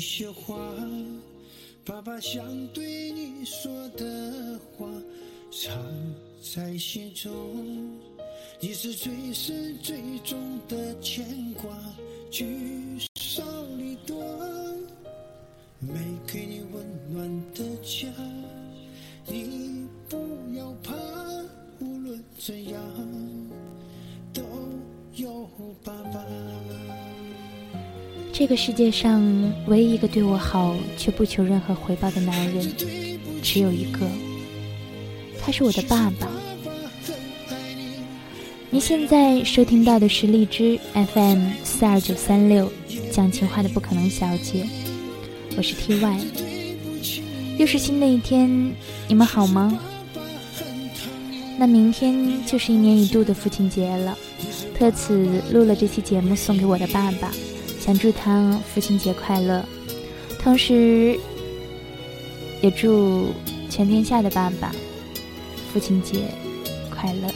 一些话，爸爸想对你说的话，藏在心中。你是最深最重的牵挂，聚少离多，没给你温暖的家，你不要怕，无论怎样这个世界上唯一一个对我好却不求任何回报的男人，只有一个，他是我的爸爸。您现在收听到的是荔枝 FM 四二九三六讲情话的不可能小姐，我是 TY。又是新的一天，你们好吗？那明天就是一年一度的父亲节了，特此录了这期节目送给我的爸爸，想祝他父亲节快乐，同时也祝全天下的爸爸父亲节快乐。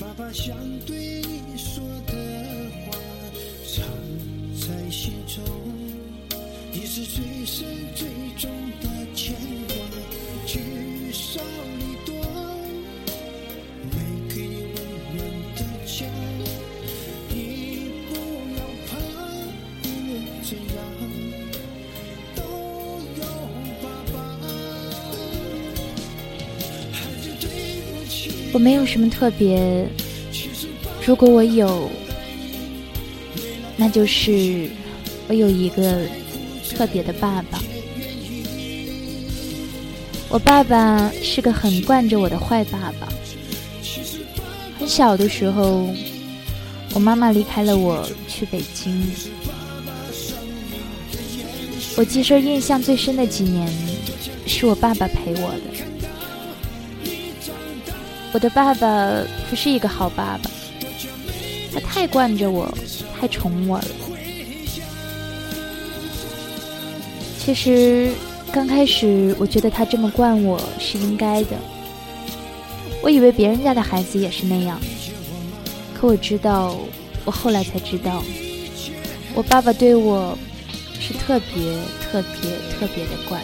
爸爸想没有什么特别，如果我有，那就是我有一个特别的爸爸。我爸爸是个很惯着我的坏爸爸。很小的时候，我妈妈离开了我去北京。我记事印象最深的几年，是我爸爸陪我的。我的爸爸不是一个好爸爸，他太惯着我，太宠我了。其实刚开始，我觉得他这么惯我是应该的。我以为别人家的孩子也是那样，可我知道，我后来才知道，我爸爸对我是特别特别特别的惯。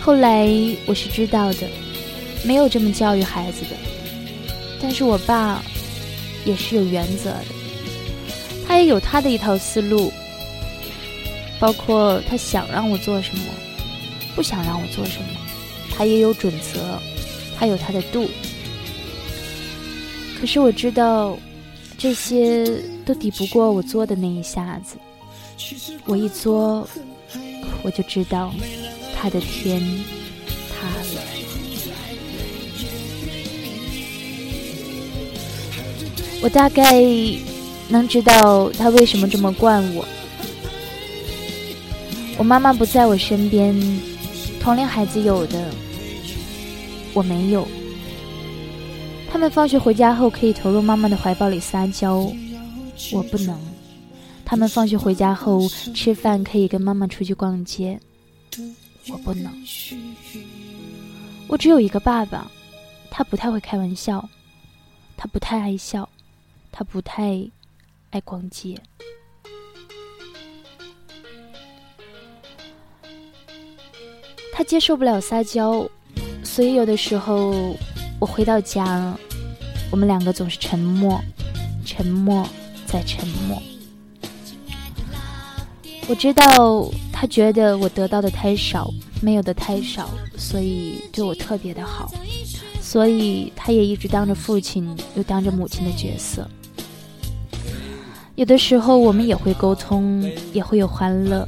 后来我是知道的。没有这么教育孩子的，但是我爸也是有原则的，他也有他的一套思路，包括他想让我做什么，不想让我做什么，他也有准则，他有他的度。可是我知道，这些都抵不过我作的那一下子，我一作，我就知道他的天。我大概能知道他为什么这么惯我。我妈妈不在我身边，同龄孩子有的，我没有。他们放学回家后可以投入妈妈的怀抱里撒娇，我不能。他们放学回家后吃饭可以跟妈妈出去逛街，我不能。我只有一个爸爸，他不太会开玩笑，他不太爱笑。他不太爱逛街，他接受不了撒娇，所以有的时候我回到家，我们两个总是沉默，沉默再沉默。我知道他觉得我得到的太少，没有的太少，所以对我特别的好，所以他也一直当着父亲又当着母亲的角色。有的时候我们也会沟通，也会有欢乐，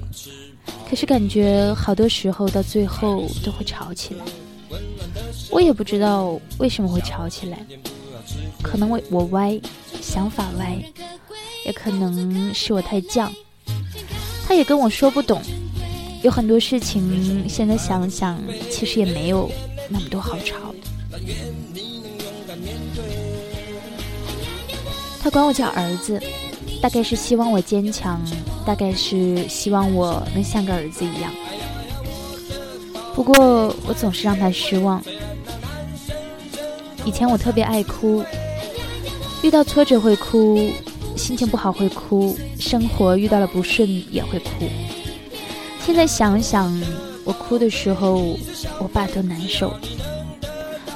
可是感觉好多时候到最后都会吵起来。我也不知道为什么会吵起来，可能我我歪，想法歪，也可能是我太犟。他也跟我说不懂，有很多事情现在想想，其实也没有那么多好吵的。他管我叫儿子。大概是希望我坚强，大概是希望我能像个儿子一样。不过我总是让他失望。以前我特别爱哭，遇到挫折会哭，心情不好会哭，生活遇到了不顺也会哭。现在想想，我哭的时候，我爸多难受。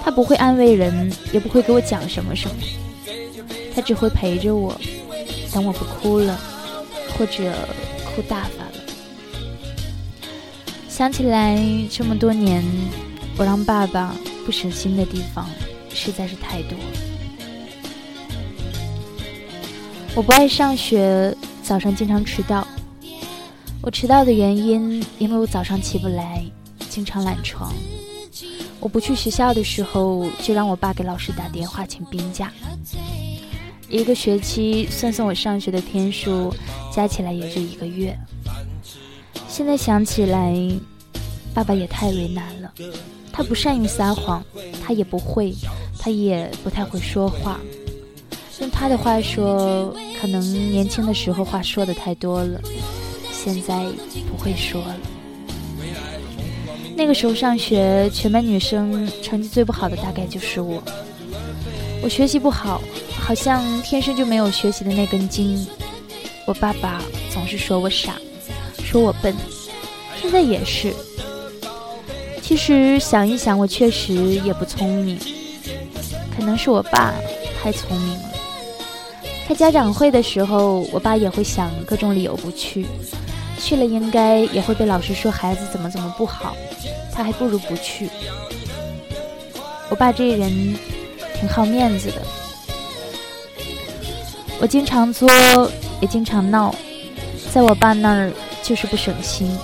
他不会安慰人，也不会给我讲什么什么，他只会陪着我，等我不哭了，或者哭大发了。想起来这么多年，我让爸爸不省心的地方实在是太多。我不爱上学，早上经常迟到。我迟到的原因，因为我早上起不来，经常懒床。我不去学校的时候，就让我爸给老师打电话请病假。一个学期算算我上学的天数，加起来也就一个月。现在想起来，爸爸也太为难了。他不善于撒谎，他也不会，他也不太会说话。用他的话说，可能年轻的时候话说的太多了。现在不会说了。那个时候上学，全班女生成绩最不好的大概就是我。我学习不好，好像天生就没有学习的那根筋。我爸爸总是说我傻，说我笨，现在也是。其实想一想，我确实也不聪明，可能是我爸太聪明了。开家长会的时候，我爸也会想各种理由不去。去了应该也会被老师说孩子怎么怎么不好，他还不如不去。我爸这人挺好面子的，我经常作也经常闹，在我爸那儿就是不省心。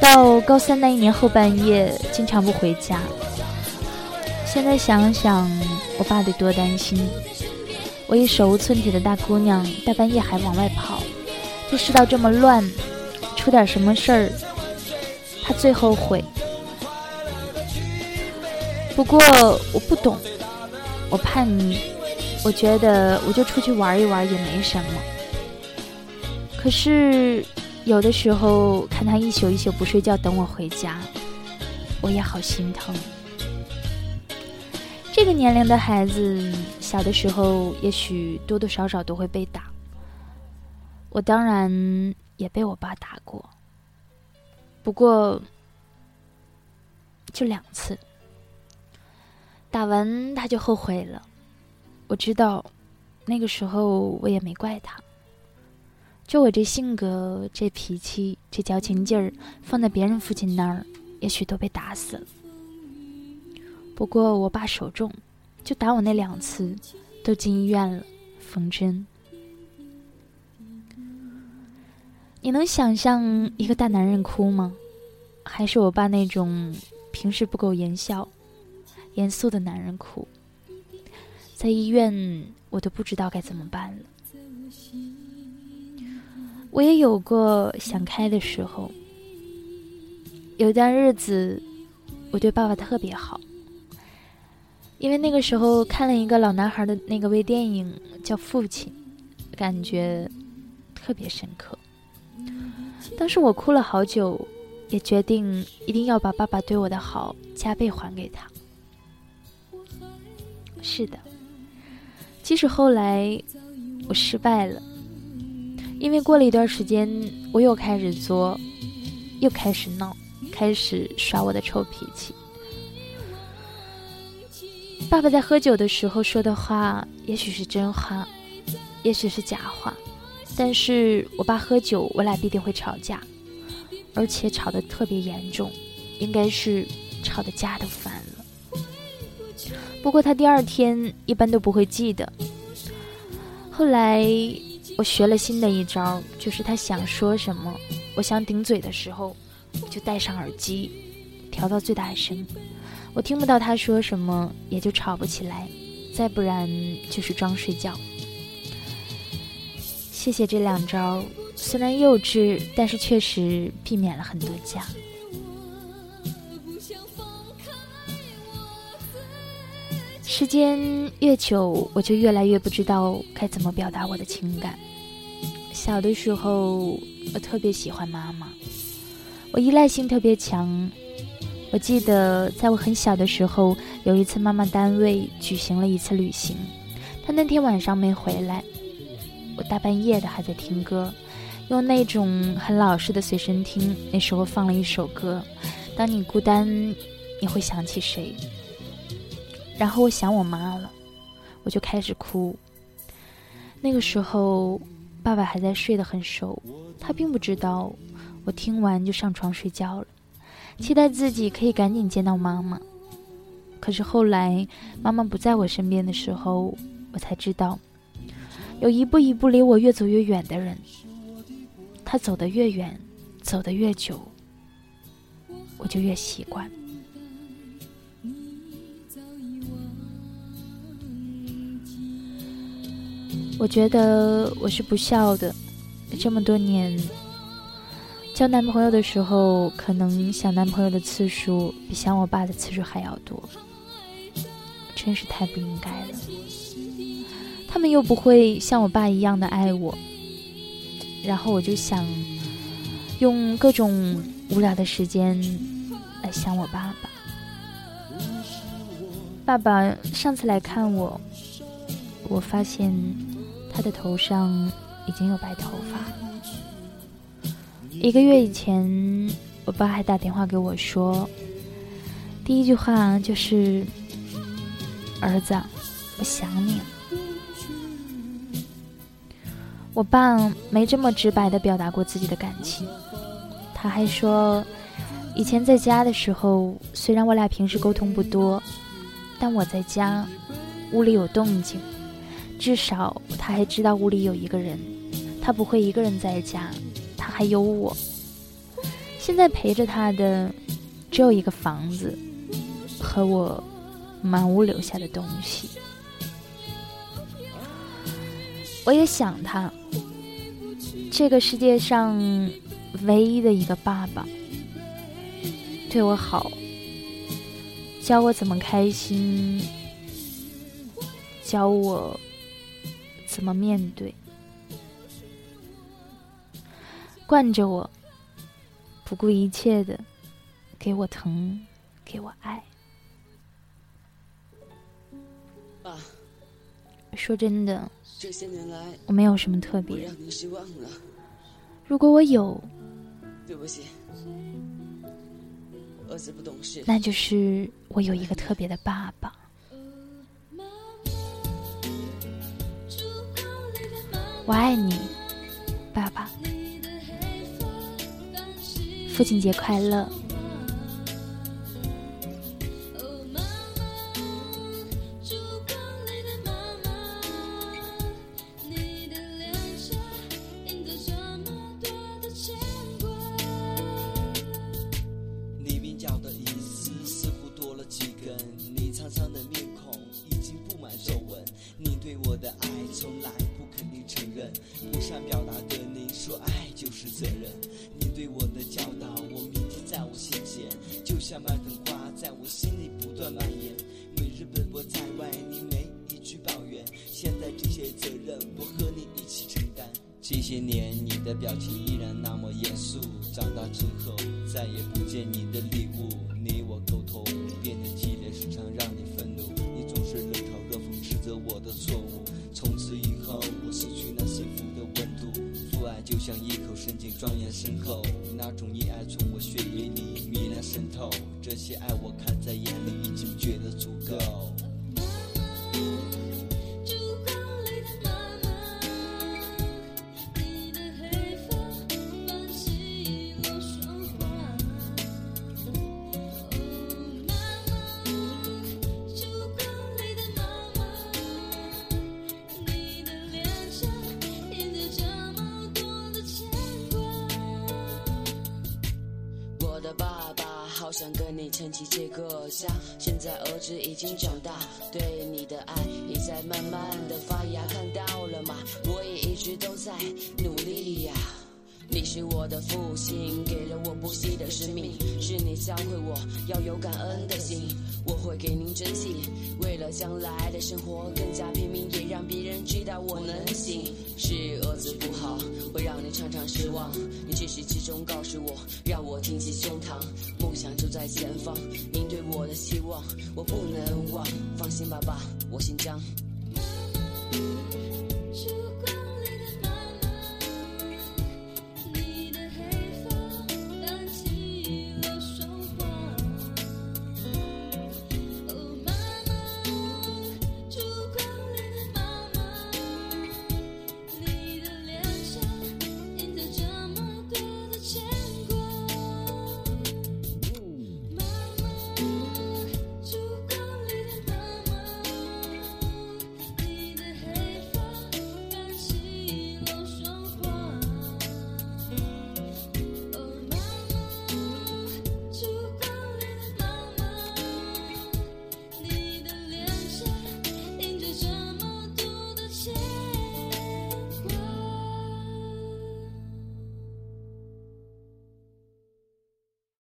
到高三那一年后半夜，经常不回家。现在想想，我爸得多担心。我一手无寸铁的大姑娘，大半夜还往外跑。这世道这么乱，出点什么事儿，他最后悔。不过我不懂，我叛逆，我觉得我就出去玩一玩也没什么。可是有的时候看他一宿一宿不睡觉等我回家，我也好心疼。这个年龄的孩子，小的时候也许多多少少都会被打。我当然也被我爸打过，不过就两次。打完他就后悔了。我知道，那个时候我也没怪他。就我这性格、这脾气、这矫情劲儿，放在别人父亲那儿，也许都被打死了。不过我爸手重，就打我那两次，都进医院了，缝针。你能想象一个大男人哭吗？还是我爸那种平时不苟言笑、严肃的男人哭？在医院，我都不知道该怎么办了。我也有过想开的时候。有一段日子，我对爸爸特别好，因为那个时候看了一个老男孩的那个微电影，叫《父亲》，感觉特别深刻。当时我哭了好久，也决定一定要把爸爸对我的好加倍还给他。是的，即使后来我失败了，因为过了一段时间，我又开始作，又开始闹，开始耍我的臭脾气。爸爸在喝酒的时候说的话，也许是真话，也许是假话。但是我爸喝酒，我俩必定会吵架，而且吵得特别严重，应该是吵的家都翻了。不过他第二天一般都不会记得。后来我学了新的一招，就是他想说什么，我想顶嘴的时候，就戴上耳机，调到最大声，我听不到他说什么，也就吵不起来。再不然就是装睡觉。谢谢这两招，虽然幼稚，但是确实避免了很多架。时间越久，我就越来越不知道该怎么表达我的情感。小的时候，我特别喜欢妈妈，我依赖性特别强。我记得在我很小的时候，有一次妈妈单位举行了一次旅行，她那天晚上没回来，我大半夜的还在听歌，用那种很老式的随身听。那时候放了一首歌，当你孤单，你会想起谁？然后我想我妈了，我就开始哭。那个时候，爸爸还在睡得很熟，他并不知道我听完就上床睡觉了，期待自己可以赶紧见到妈妈。可是后来，妈妈不在我身边的时候。我才知道，有一步一步离我越走越远的人，他走得越远，走得越久，我就越习惯。我觉得我是不孝的，这么多年交男朋友的时候，可能想男朋友的次数比想我爸的次数还要多，真是太不应该了。他们又不会像我爸一样的爱我，然后我就想用各种无聊的时间来想我爸爸。爸爸上次来看我，我发现他的头上已经有白头发。一个月以前，我爸还打电话给我说，第一句话就是：“儿子，我想你了。”我爸没这么直白的表达过自己的感情，他还说，以前在家的时候，虽然我俩平时沟通不多，但我在家，屋里有动静，至少他还知道屋里有一个人，他不会一个人在家，他还有我。现在陪着他的，只有一个房子，和我满屋留下的东西。我也想他，这个世界上唯一的一个爸爸，对我好，教我怎么开心，教我怎么面对，惯着我，不顾一切的给我疼，给我爱。爸，说真的。这些年来，我没有什么特别。如果我有，对不起，儿子不懂事。那就是我有一个特别的爸爸。我爱你，爸爸。父亲节快乐。想表达的，你说爱就是责任。你对我的教导，我铭记在我心间，就像麦根花在我心里不断蔓延。每日奔波在外，你没一句抱怨。现在这些责任，我和你一起承担。这些年，你的表情依然那么严肃。长大之后，再也不见你的礼物。一口深井，庄严身后。那种溺爱从我血液里糜烂渗透。这些爱我看在眼里，已经觉得足够。的爸爸，好想跟你撑起这个家，现在儿子已经长大，对你的爱也在慢慢的发芽，看到了吗？我也一直都在努力呀。你是我的父亲，给了我不息的生命，是你教会我要有感恩的心，我会给您珍惜。为了将来的生活更加拼命，也让别人知道我能行。是儿子不好，会让你常常失望。你至始至终告诉我，让我挺起胸膛，梦想就在前方。您对我的希望，我不能忘。放心吧，爸，我姓张。